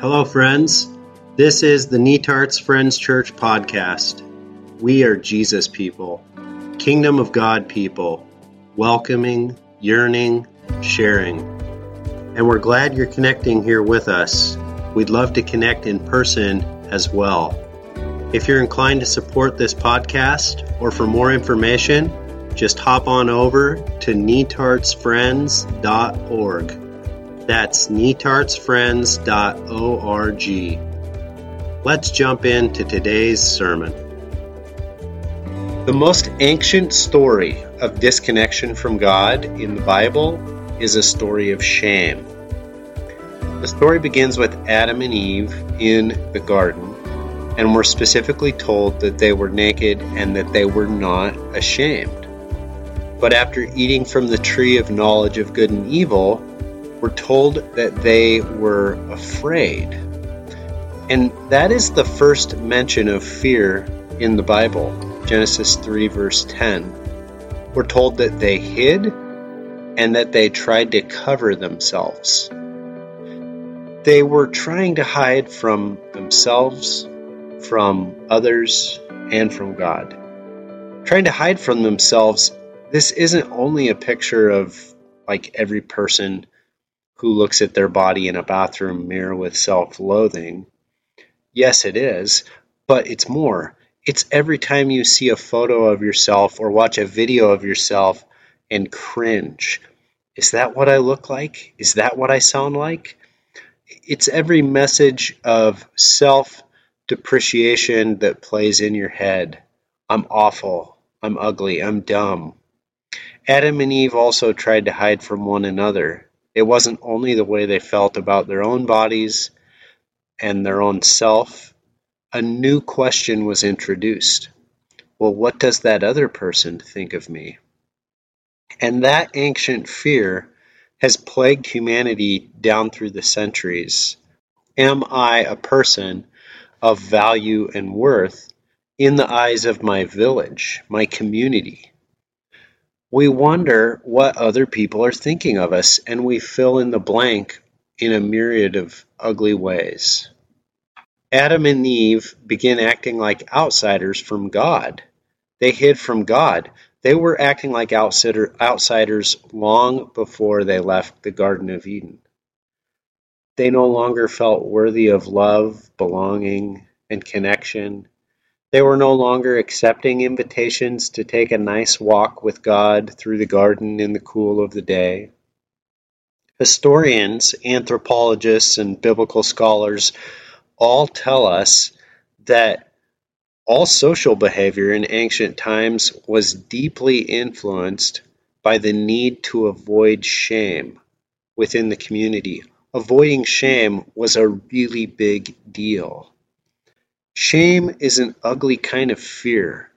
Hello, friends. This is the Netarts Friends Church podcast. We are Jesus people, Kingdom of God people, welcoming, yearning, sharing. And we're glad you're connecting here with us. We'd love to connect in person as well. If you're inclined to support this podcast or for more information, just hop on over to netartsfriends.org. That's netartsfriends.org. Let's jump into today's sermon. The most ancient story of disconnection from God in the Bible is a story of shame. The story begins with Adam and Eve in the garden, and we're specifically told that they were naked and that they were not ashamed. But after eating from the tree of knowledge of good and evil, we're told that they were afraid. And that is the first mention of fear in the Bible, Genesis 3, verse 10. We're told that they hid and that they tried to cover themselves. They were trying to hide from themselves, from others, and from God. Trying to hide from themselves, this isn't only a picture of like every person who looks at their body in a bathroom mirror with self loathing. Yes, it is, but it's more. It's every time you see a photo of yourself or watch a video of yourself and cringe. Is that what I look like? Is that what I sound like? It's every message of self depreciation that plays in your head. I'm awful. I'm ugly. I'm dumb. Adam and Eve also tried to hide from one another. It wasn't only the way they felt about their own bodies and their own self. A new question was introduced. Well, what does that other person think of me? And that ancient fear has plagued humanity down through the centuries. Am I a person of value and worth in the eyes of my village, my community? We wonder what other people are thinking of us, and we fill in the blank in a myriad of ugly ways. Adam and Eve begin acting like outsiders from God. They hid from God. They were acting like outsider, outsiders long before they left the Garden of Eden. They no longer felt worthy of love, belonging, and connection they were no longer accepting invitations to take a nice walk with God through the garden in the cool of the day. Historians, anthropologists, and biblical scholars all tell us that all social behavior in ancient times was deeply influenced by the need to avoid shame within the community. Avoiding shame was a really big deal. Shame is an ugly kind of fear,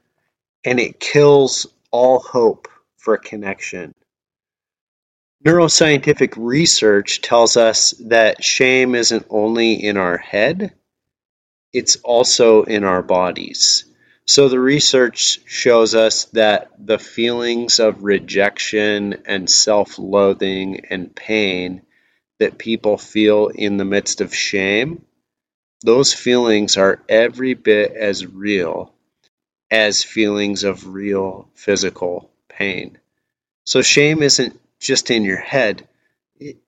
and it kills all hope for connection. Neuroscientific research tells us that shame isn't only in our head, it's also in our bodies. So the research shows us that the feelings of rejection and self loathing and pain that people feel in the midst of shame those feelings are every bit as real as feelings of real physical pain. So shame isn't just in your head,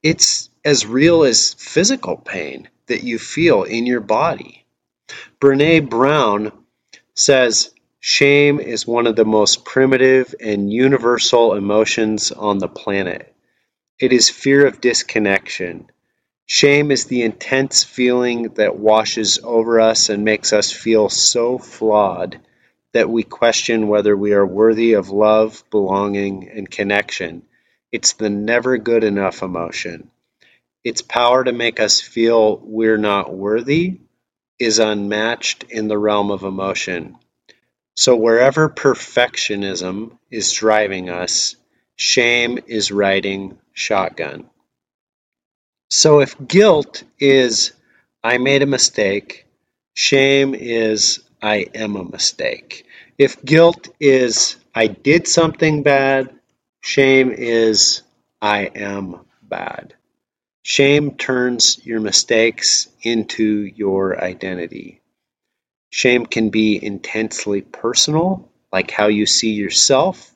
it's as real as physical pain that you feel in your body. Brene Brown says shame is one of the most primitive and universal emotions on the planet. It is fear of disconnection, Shame is the intense feeling that washes over us and makes us feel so flawed that we question whether we are worthy of love, belonging, and connection. It's the never good enough emotion. Its power to make us feel we're not worthy is unmatched in the realm of emotion. So, wherever perfectionism is driving us, shame is riding shotgun. So if guilt is I made a mistake, shame is I am a mistake. If guilt is I did something bad, shame is I am bad. Shame turns your mistakes into your identity. Shame can be intensely personal, like how you see yourself.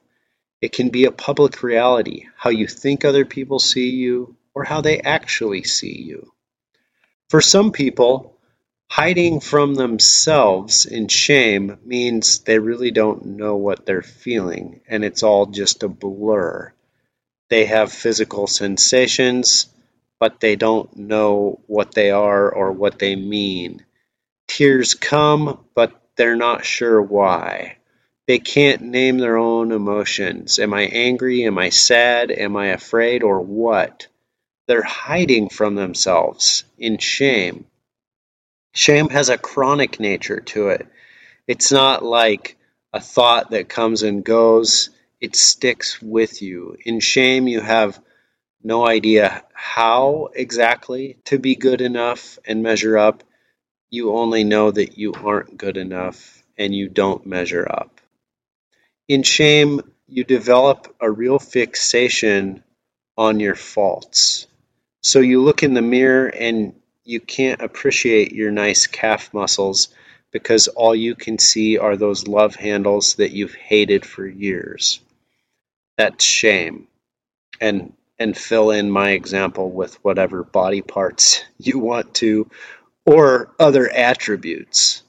It can be a public reality, how you think other people see you, or how they actually see you. For some people, hiding from themselves in shame means they really don't know what they're feeling and it's all just a blur. They have physical sensations, but they don't know what they are or what they mean. Tears come, but they're not sure why. They can't name their own emotions. Am I angry? Am I sad? Am I afraid? Or what? They're hiding from themselves in shame. Shame has a chronic nature to it. It's not like a thought that comes and goes, it sticks with you. In shame, you have no idea how exactly to be good enough and measure up. You only know that you aren't good enough and you don't measure up. In shame, you develop a real fixation on your faults. So you look in the mirror and you can't appreciate your nice calf muscles because all you can see are those love handles that you've hated for years. That's shame. And and fill in my example with whatever body parts you want to or other attributes.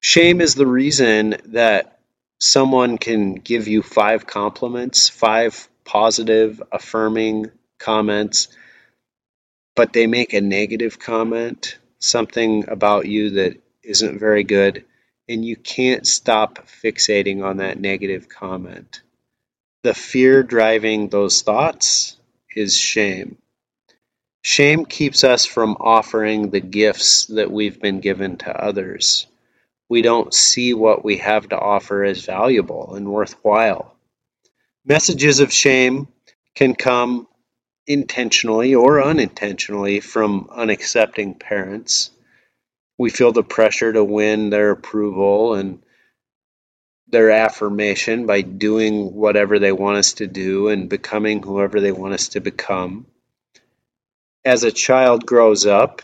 Shame is the reason that someone can give you five compliments, five positive, affirming comments but they make a negative comment, something about you that isn't very good, and you can't stop fixating on that negative comment. The fear driving those thoughts is shame. Shame keeps us from offering the gifts that we've been given to others. We don't see what we have to offer as valuable and worthwhile. Messages of shame can come intentionally or unintentionally from unaccepting parents. We feel the pressure to win their approval and their affirmation by doing whatever they want us to do and becoming whoever they want us to become. As a child grows up,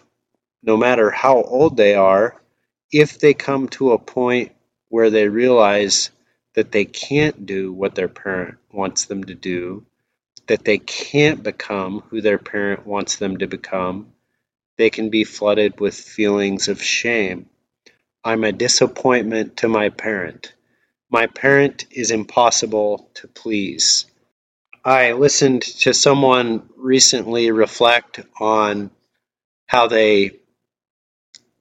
no matter how old they are, if they come to a point where they realize that they can't do what their parent wants them to do, that they can't become who their parent wants them to become, they can be flooded with feelings of shame. I'm a disappointment to my parent. My parent is impossible to please. I listened to someone recently reflect on how they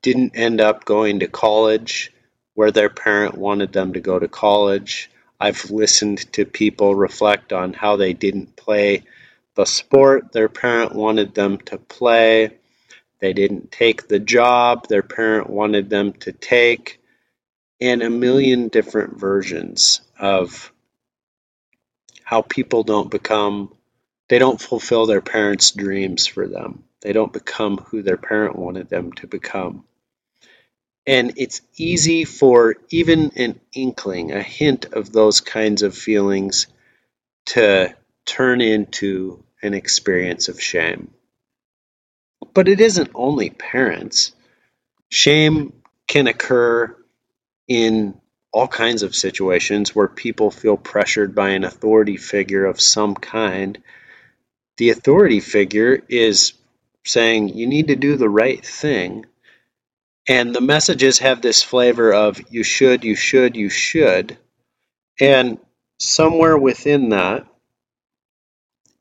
didn't end up going to college where their parent wanted them to go to college I've listened to people reflect on how they didn't play the sport their parent wanted them to play. They didn't take the job their parent wanted them to take, and a million different versions of how people don't become, they don't fulfill their parents' dreams for them. They don't become who their parent wanted them to become. And it's easy for even an inkling, a hint of those kinds of feelings to turn into an experience of shame. But it isn't only parents. Shame can occur in all kinds of situations where people feel pressured by an authority figure of some kind. The authority figure is saying you need to do the right thing and the messages have this flavor of you should, you should, you should. And somewhere within that,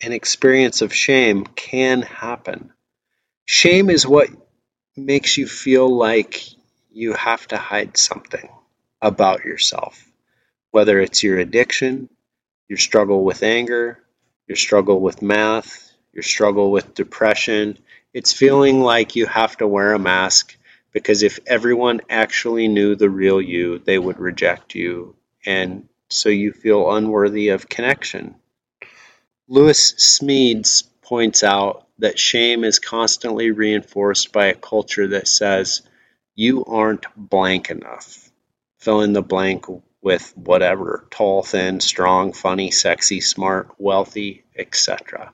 an experience of shame can happen. Shame is what makes you feel like you have to hide something about yourself, whether it's your addiction, your struggle with anger, your struggle with math, your struggle with depression. It's feeling like you have to wear a mask because if everyone actually knew the real you, they would reject you, and so you feel unworthy of connection. Lewis Smedes points out that shame is constantly reinforced by a culture that says, you aren't blank enough. Fill in the blank with whatever tall, thin, strong, funny, sexy, smart, wealthy, etc.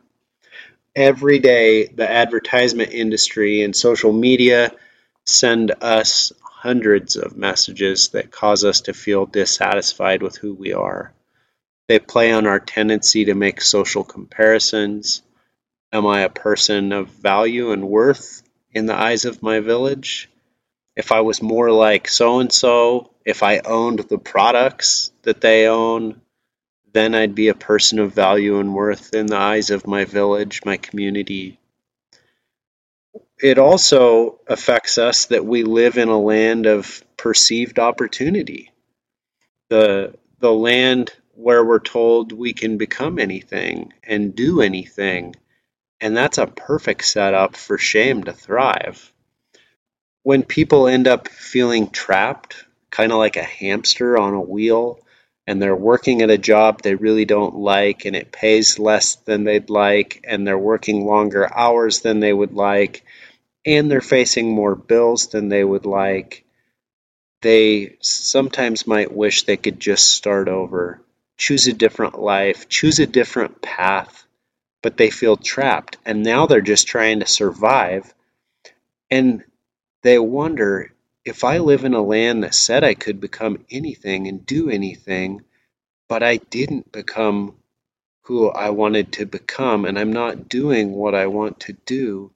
every day the advertisement industry and social media send us hundreds of messages that cause us to feel dissatisfied with who we are. They play on our tendency to make social comparisons. Am I a person of value and worth in the eyes of my village? If I was more like so and so, if I owned the products that they own, then I'd be a person of value and worth in the eyes of my village, my community. It also affects us that we live in a land of perceived opportunity. The, the land where we're told we can become anything and do anything. And that's a perfect setup for shame to thrive. When people end up feeling trapped, kind of like a hamster on a wheel, and they're working at a job they really don't like and it pays less than they'd like and they're working longer hours than they would like and they're facing more bills than they would like they sometimes might wish they could just start over choose a different life choose a different path but they feel trapped and now they're just trying to survive. And they wonder if I live in a land that said I could become anything and do anything, but I didn't become who I wanted to become and I'm not doing what I want to do,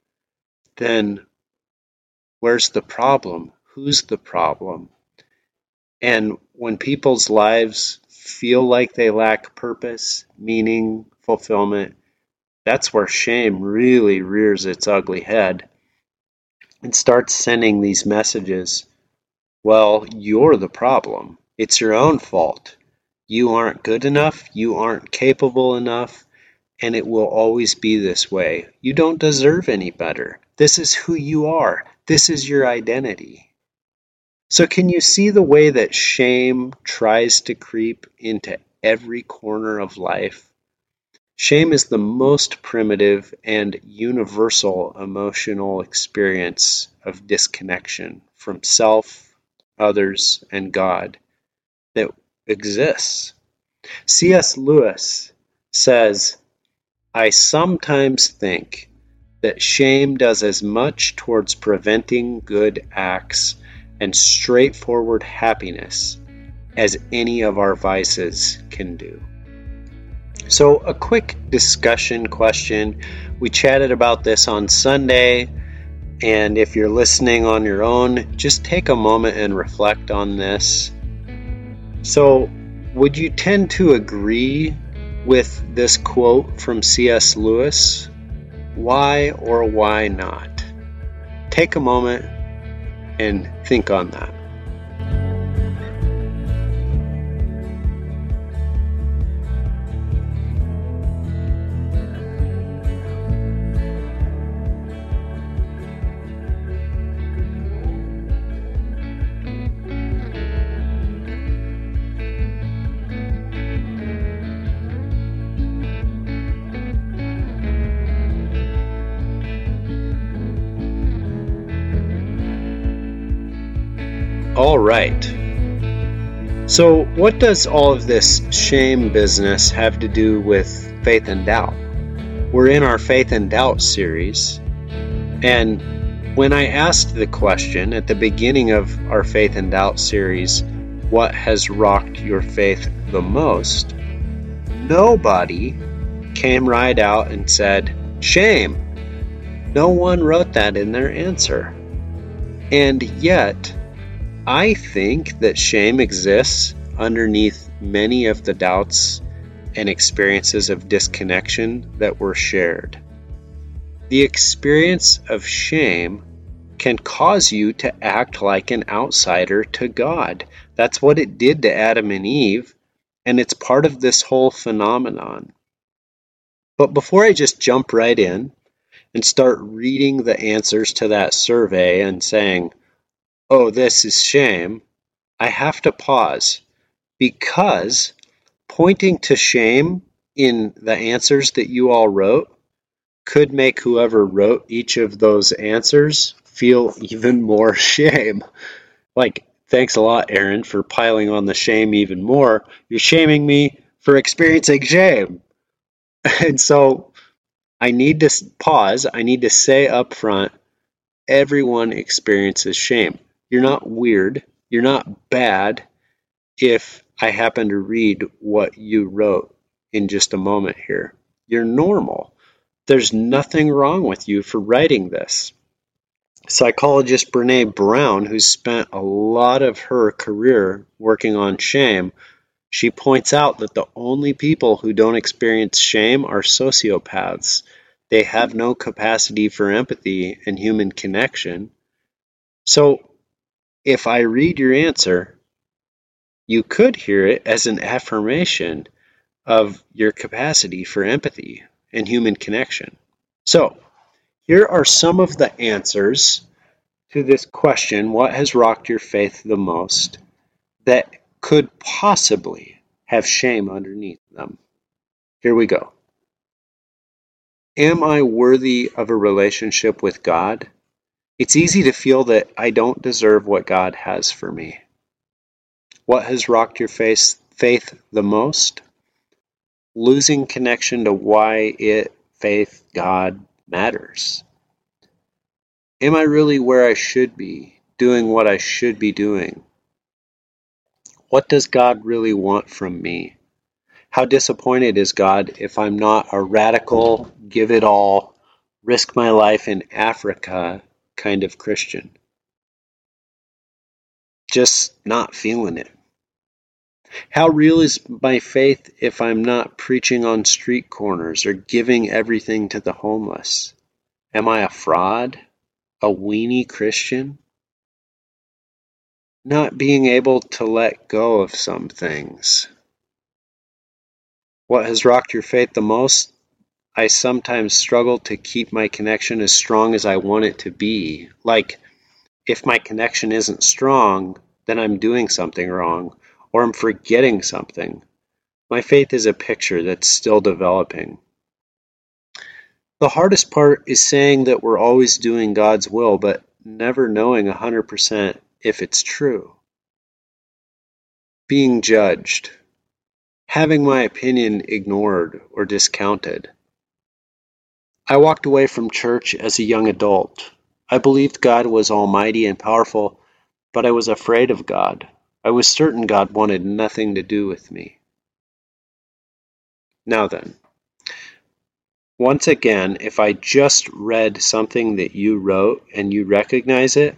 then where's the problem? Who's the problem? And when people's lives feel like they lack purpose, meaning, fulfillment, that's where shame really rears its ugly head and starts sending these messages well, you're the problem. It's your own fault. You aren't good enough, you aren't capable enough, and it will always be this way. You don't deserve any better. This is who you are, this is your identity. So, can you see the way that shame tries to creep into every corner of life? Shame is the most primitive and universal emotional experience of disconnection from self, others, and God that exists. C.S. Lewis says, I sometimes think that shame does as much towards preventing good acts and straightforward happiness as any of our vices can do. So, a quick discussion question. We chatted about this on Sunday, and if you're listening on your own, just take a moment and reflect on this. So, would you tend to agree with this quote from C.S. Lewis? Why or why not? Take a moment and think on that. All right. So, what does all of this shame business have to do with faith and doubt? We're in our faith and doubt series, and when I asked the question at the beginning of our faith and doubt series, what has rocked your faith the most? Nobody came right out and said, shame. No one wrote that in their answer. And yet, I think that shame exists underneath many of the doubts and experiences of disconnection that were shared. The experience of shame can cause you to act like an outsider to God. That's what it did to Adam and Eve, and it's part of this whole phenomenon. But before I just jump right in and start reading the answers to that survey and saying, oh, this is shame, I have to pause because pointing to shame in the answers that you all wrote could make whoever wrote each of those answers feel even more shame. Like, thanks a lot, Aaron, for piling on the shame even more. You're shaming me for experiencing shame. And so I need to pause. I need to say up front everyone experiences shame. You're not weird. You're not bad if I happen to read what you wrote in just a moment here. You're normal. There's nothing wrong with you for writing this. Psychologist Brene Brown, who's spent a lot of her career working on shame, she points out that the only people who don't experience shame are sociopaths. They have no capacity for empathy and human connection. So, if I read your answer, you could hear it as an affirmation of your capacity for empathy and human connection. So, here are some of the answers to this question what has rocked your faith the most that could possibly have shame underneath them. Here we go. Am I worthy of a relationship with God? It's easy to feel that I don't deserve what God has for me. What has rocked your faith, faith the most? Losing connection to why it, faith, God matters. Am I really where I should be, doing what I should be doing? What does God really want from me? How disappointed is God if I'm not a radical, give it all, risk my life in Africa kind of Christian? Just not feeling it. How real is my faith if I'm not preaching on street corners or giving everything to the homeless? Am I a fraud? A weenie Christian? Not being able to let go of some things. What has rocked your faith the most? I sometimes struggle to keep my connection as strong as I want it to be. Like, if my connection isn't strong, then I'm doing something wrong or I'm forgetting something. My faith is a picture that's still developing. The hardest part is saying that we're always doing God's will, but never knowing 100% if it's true. Being judged. Having my opinion ignored or discounted. I walked away from church as a young adult. I believed God was almighty and powerful, but I was afraid of God. I was certain God wanted nothing to do with me. Now then, once again, if I just read something that you wrote and you recognize it,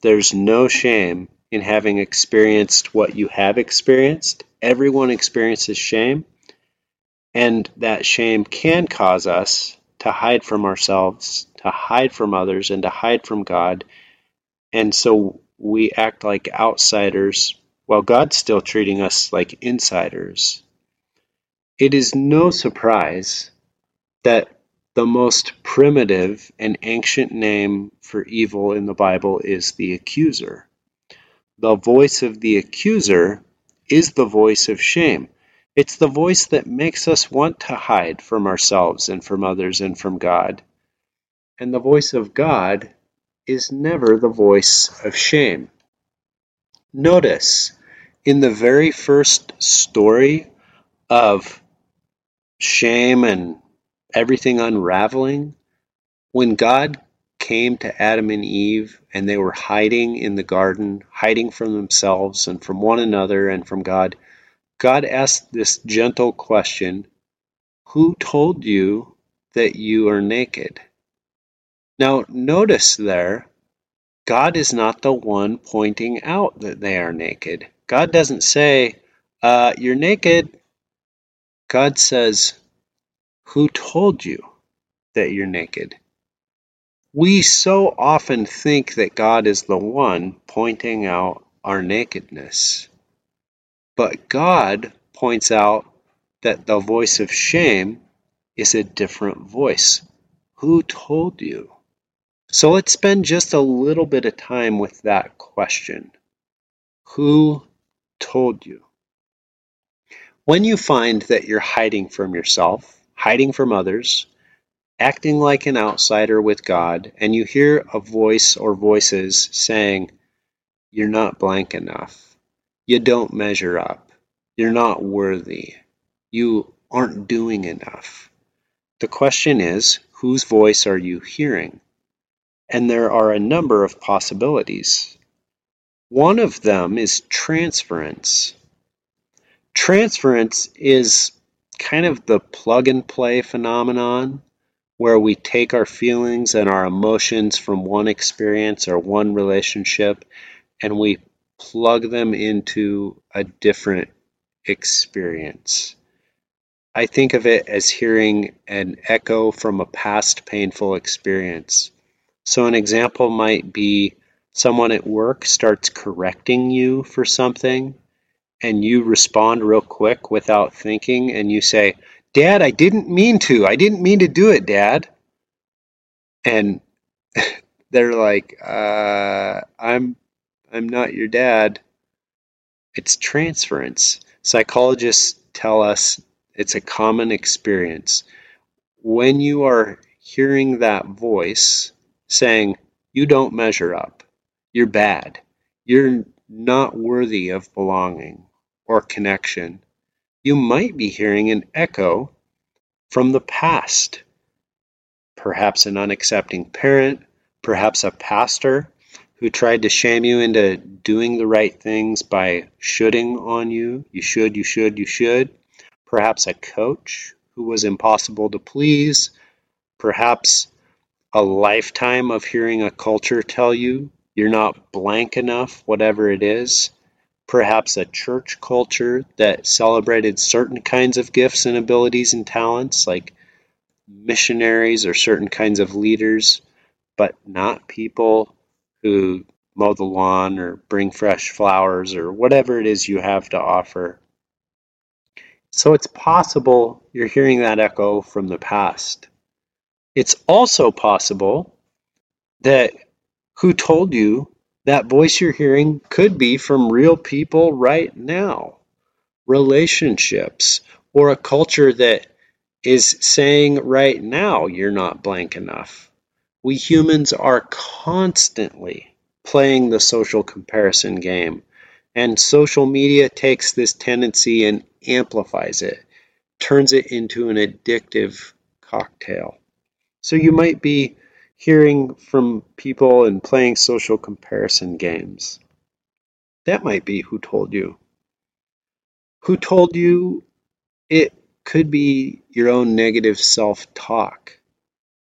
there's no shame in having experienced what you have experienced. Everyone experiences shame, and that shame can cause us to hide from ourselves, to hide from others, and to hide from God. And so we act like outsiders while God's still treating us like insiders. It is no surprise that the most primitive and ancient name for evil in the Bible is the accuser. The voice of the accuser is the voice of shame. It's the voice that makes us want to hide from ourselves and from others and from God. And the voice of God is never the voice of shame. Notice in the very first story of shame and everything unraveling, when God came to Adam and Eve and they were hiding in the garden, hiding from themselves and from one another and from God, God asked this gentle question Who told you that you are naked? Now, notice there, God is not the one pointing out that they are naked. God doesn't say, uh, You're naked. God says, Who told you that you're naked? We so often think that God is the one pointing out our nakedness. But God points out that the voice of shame is a different voice. Who told you? So let's spend just a little bit of time with that question. Who told you. When you find that you're hiding from yourself, hiding from others, acting like an outsider with God, and you hear a voice or voices saying, You're not blank enough, you don't measure up, you're not worthy, you aren't doing enough. The question is, whose voice are you hearing? And there are a number of possibilities. One of them is transference. Transference is kind of the plug and play phenomenon where we take our feelings and our emotions from one experience or one relationship and we plug them into a different experience. I think of it as hearing an echo from a past painful experience. So, an example might be someone at work starts correcting you for something, and you respond real quick without thinking, and you say, Dad, I didn't mean to. I didn't mean to do it, Dad. And they're like, uh, I'm I'm not your dad. It's transference. Psychologists tell us it's a common experience. When you are hearing that voice saying, You don't measure up, you're bad, you're not worthy of belonging or connection, you might be hearing an echo from the past. Perhaps an unaccepting parent, perhaps a pastor who tried to shame you into doing the right things by shoulding on you. You should, you should, you should. Perhaps a coach who was impossible to please, perhaps a lifetime of hearing a culture tell you you're not blank enough, whatever it is, perhaps a church culture that celebrated certain kinds of gifts and abilities and talents, like missionaries or certain kinds of leaders, but not people who mow the lawn or bring fresh flowers or whatever it is you have to offer. So it's possible you're hearing that echo from the past. It's also possible that who told you that voice you're hearing could be from real people right now, relationships, or a culture that is saying right now you're not blank enough. We humans are constantly playing the social comparison game and social media takes this tendency and amplifies it, turns it into an addictive cocktail. So you might be hearing from people and playing social comparison games. That might be who told you. Who told you it could be your own negative self talk.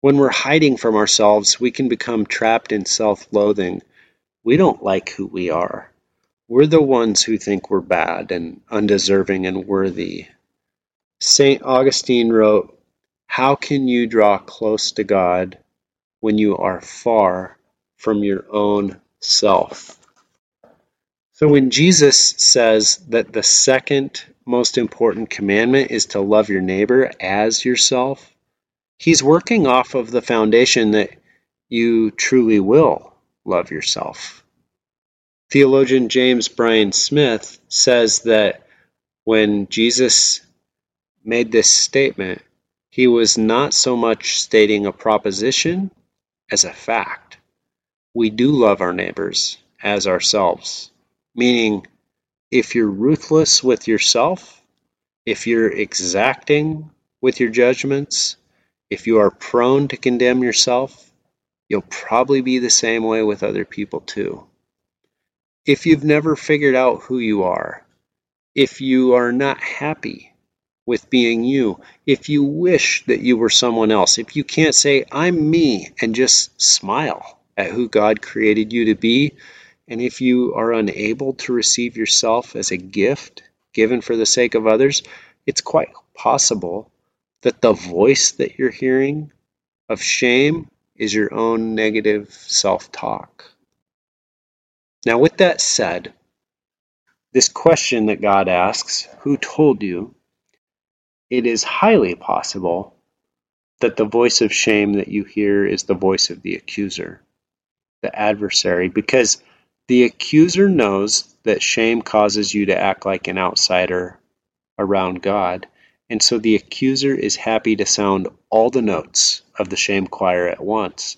When we're hiding from ourselves, we can become trapped in self loathing. We don't like who we are. We're the ones who think we're bad and undeserving and worthy. St. Augustine wrote, How can you draw close to God when you are far from your own self? So when Jesus says that the second most important commandment is to love your neighbor as yourself, he's working off of the foundation that you truly will love yourself. Theologian James Bryan Smith says that when Jesus made this statement, he was not so much stating a proposition as a fact. We do love our neighbors as ourselves, meaning if you're ruthless with yourself, if you're exacting with your judgments, if you are prone to condemn yourself, you'll probably be the same way with other people too. If you've never figured out who you are, if you are not happy with being you, if you wish that you were someone else, if you can't say, I'm me, and just smile at who God created you to be, and if you are unable to receive yourself as a gift given for the sake of others, it's quite possible that the voice that you're hearing of shame is your own negative self talk. Now, with that said, this question that God asks, Who told you? It is highly possible that the voice of shame that you hear is the voice of the accuser, the adversary, because the accuser knows that shame causes you to act like an outsider around God. And so the accuser is happy to sound all the notes of the shame choir at once,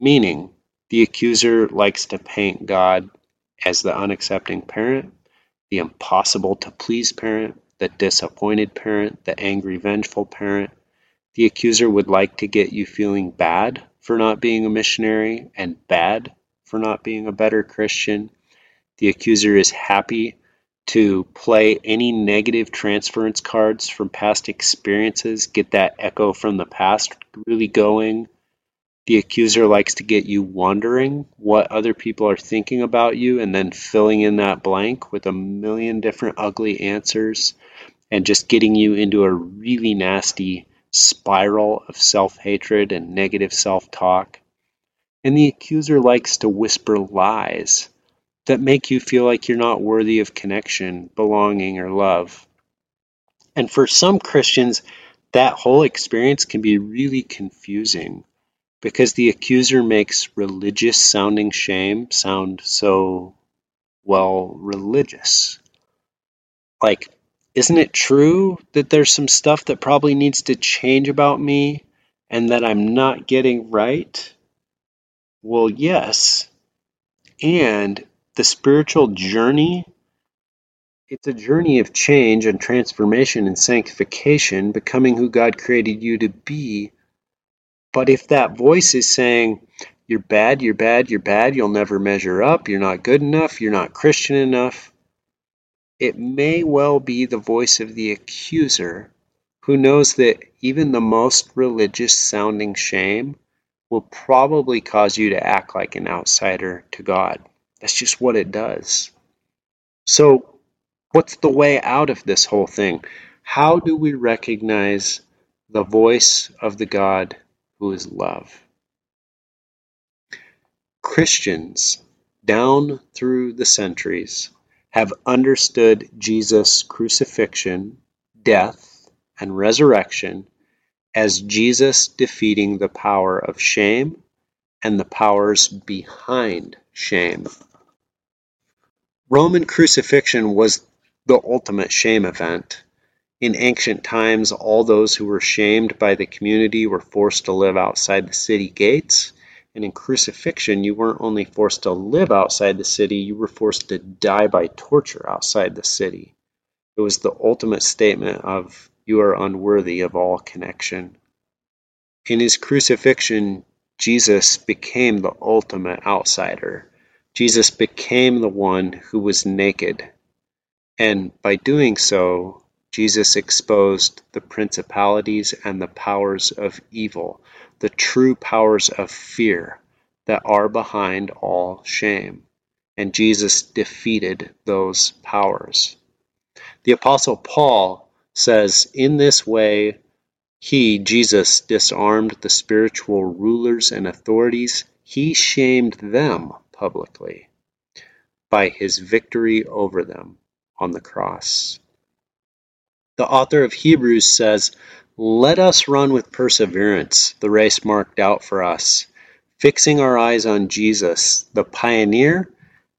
meaning the accuser likes to paint God as the unaccepting parent, the impossible to please parent, the disappointed parent, the angry, vengeful parent, The accuser would like to get you feeling bad for not being a missionary and bad for not being a better Christian. The accuser is happy to play any negative transference cards from past experiences, get that echo from the past really going. The accuser likes to get you wondering what other people are thinking about you and then filling in that blank with a million different ugly answers and just getting you into a really nasty spiral of self hatred and negative self talk. And the accuser likes to whisper lies that make you feel like you're not worthy of connection, belonging, or love. And for some Christians, that whole experience can be really confusing because the accuser makes religious sounding shame sound so, well, religious. Like, isn't it true that there's some stuff that probably needs to change about me and that I'm not getting right? Well, yes. And the spiritual journey it's a journey of change and transformation and sanctification, becoming who God created you to be. But if that voice is saying, you're bad, you're bad, you're bad, you'll never measure up, you're not good enough, you're not Christian enough, it may well be the voice of the accuser who knows that even the most religious sounding shame will probably cause you to act like an outsider to God. That's just what it does. So, what's the way out of this whole thing? How do we recognize the voice of the God who is love? Christians down through the centuries have understood Jesus' crucifixion, death, and resurrection as Jesus defeating the power of shame and the powers behind shame. Roman crucifixion was the ultimate shame event. In ancient times, all those who were shamed by the community were forced to live outside the city gates. And in crucifixion, you weren't only forced to live outside the city, you were forced to die by torture outside the city. It was the ultimate statement of, You are unworthy of all connection. In his crucifixion, Jesus became the ultimate outsider. Jesus became the one who was naked. And by doing so, Jesus exposed the principalities and the powers of evil, the true powers of fear that are behind all shame. And Jesus defeated those powers. The Apostle Paul says, In this way, he, Jesus, disarmed the spiritual rulers and authorities. He shamed them publicly by his victory over them on the cross. The author of Hebrews says, Let us run with perseverance the race marked out for us, fixing our eyes on Jesus, the pioneer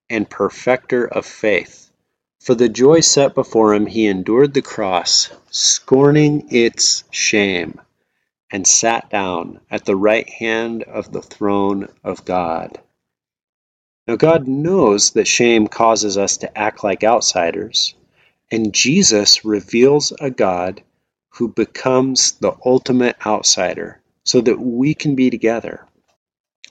and perfecter of faith. For the joy set before him, he endured the cross, scorning its shame, and sat down at the right hand of the throne of God. Now, God knows that shame causes us to act like outsiders, and Jesus reveals a God who becomes the ultimate outsider so that we can be together.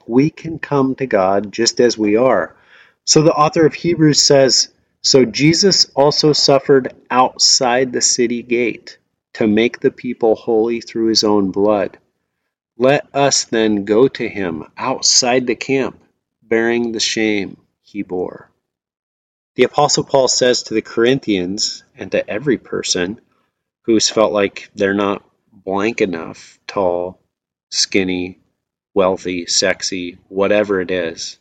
We can come to God just as we are. So the author of Hebrews says, So Jesus also suffered outside the city gate to make the people holy through his own blood. Let us then go to him outside the camp bearing the shame he bore. The Apostle Paul says to the Corinthians and to every person who's felt like they're not blank enough, tall, skinny, wealthy, sexy, whatever it is.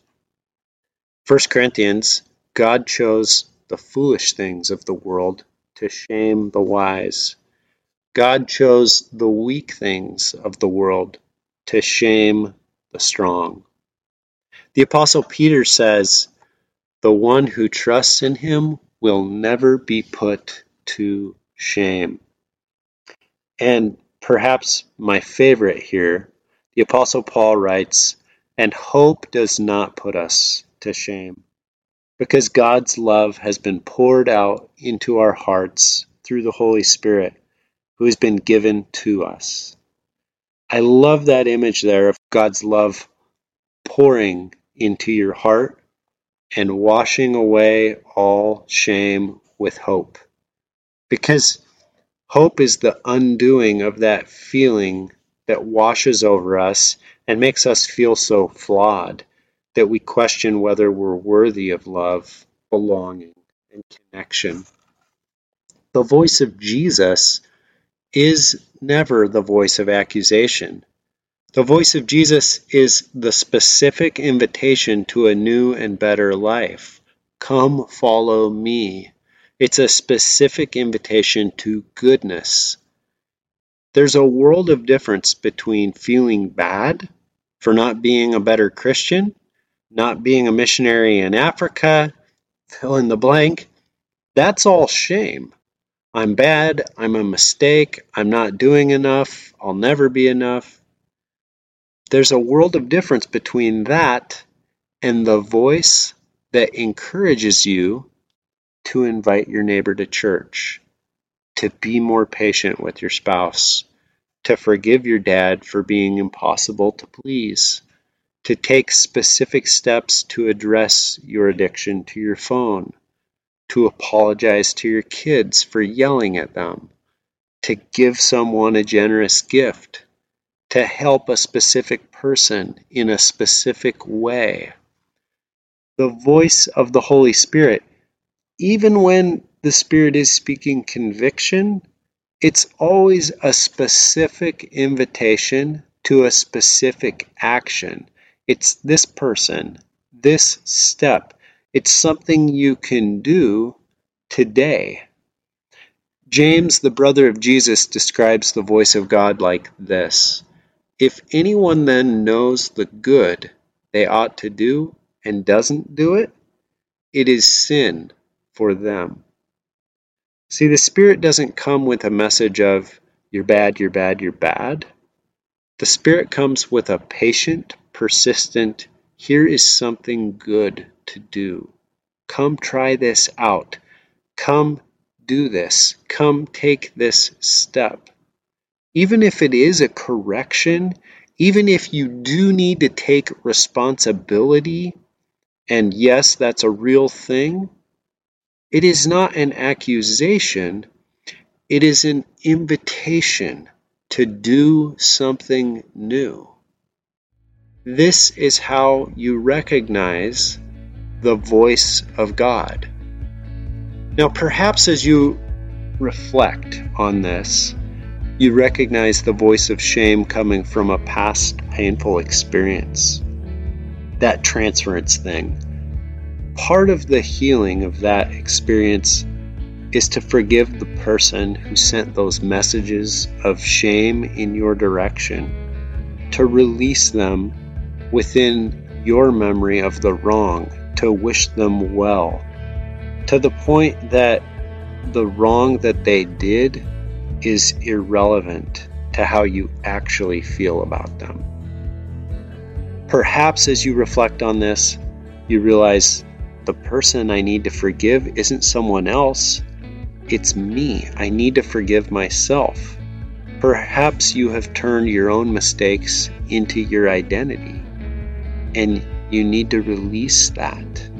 1 Corinthians, God chose the foolish things of the world to shame the wise. God chose the weak things of the world to shame the strong. The Apostle Peter says, The one who trusts in him will never be put to shame. And perhaps my favorite here, the Apostle Paul writes, And hope does not put us to shame, because God's love has been poured out into our hearts through the Holy Spirit who has been given to us. I love that image there of God's love pouring into your heart and washing away all shame with hope. Because hope is the undoing of that feeling that washes over us and makes us feel so flawed that we question whether we're worthy of love, belonging, and connection. The voice of Jesus is never the voice of accusation. The voice of Jesus is the specific invitation to a new and better life. Come follow me. It's a specific invitation to goodness. There's a world of difference between feeling bad for not being a better Christian, not being a missionary in Africa, fill in the blank. That's all shame. I'm bad, I'm a mistake, I'm not doing enough, I'll never be enough. There's a world of difference between that and the voice that encourages you to invite your neighbor to church, to be more patient with your spouse, to forgive your dad for being impossible to please, to take specific steps to address your addiction to your phone, to apologize to your kids for yelling at them, to give someone a generous gift to help a specific person in a specific way. The voice of the Holy Spirit, even when the Spirit is speaking conviction, it's always a specific invitation to a specific action. It's this person, this step. It's something you can do today. James, the brother of Jesus, describes the voice of God like this if anyone then knows the good they ought to do and doesn't do it, it is sin for them. See, the Spirit doesn't come with a message of, you're bad, you're bad, you're bad. The Spirit comes with a patient, persistent, here is something good to do. Come try this out. Come do this. Come take this step even if it is a correction, even if you do need to take responsibility, and yes, that's a real thing, it is not an accusation, it is an invitation to do something new. This is how you recognize the voice of God. Now, perhaps as you reflect on this, you recognize the voice of shame coming from a past painful experience. That transference thing. Part of the healing of that experience is to forgive the person who sent those messages of shame in your direction, to release them within your memory of the wrong, to wish them well, to the point that the wrong that they did is irrelevant to how you actually feel about them. Perhaps as you reflect on this, you realize the person I need to forgive isn't someone else, it's me. I need to forgive myself. Perhaps you have turned your own mistakes into your identity, and you need to release that.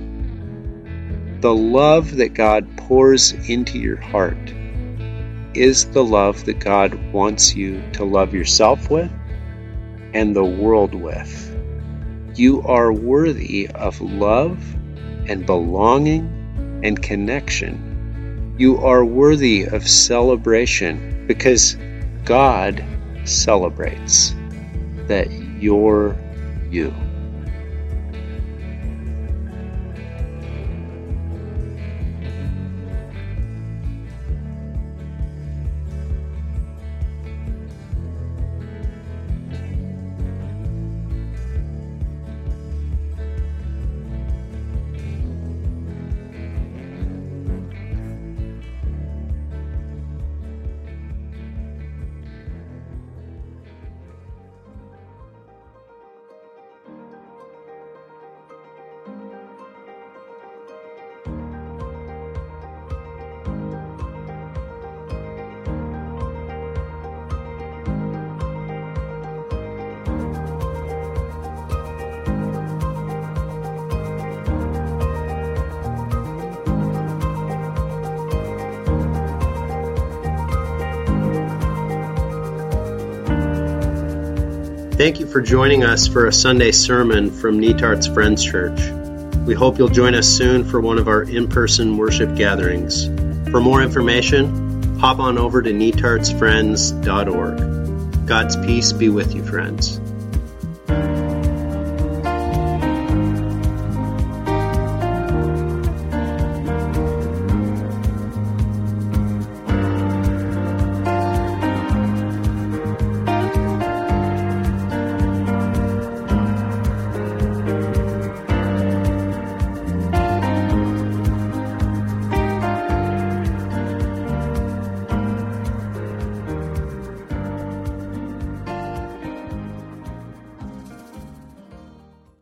The love that God pours into your heart is the love that God wants you to love yourself with and the world with. You are worthy of love and belonging and connection. You are worthy of celebration because God celebrates that you're you. Thank you for joining us for a Sunday sermon from Netarts Friends Church. We hope you'll join us soon for one of our in person worship gatherings. For more information, hop on over to netartsfriends.org. God's peace be with you, friends.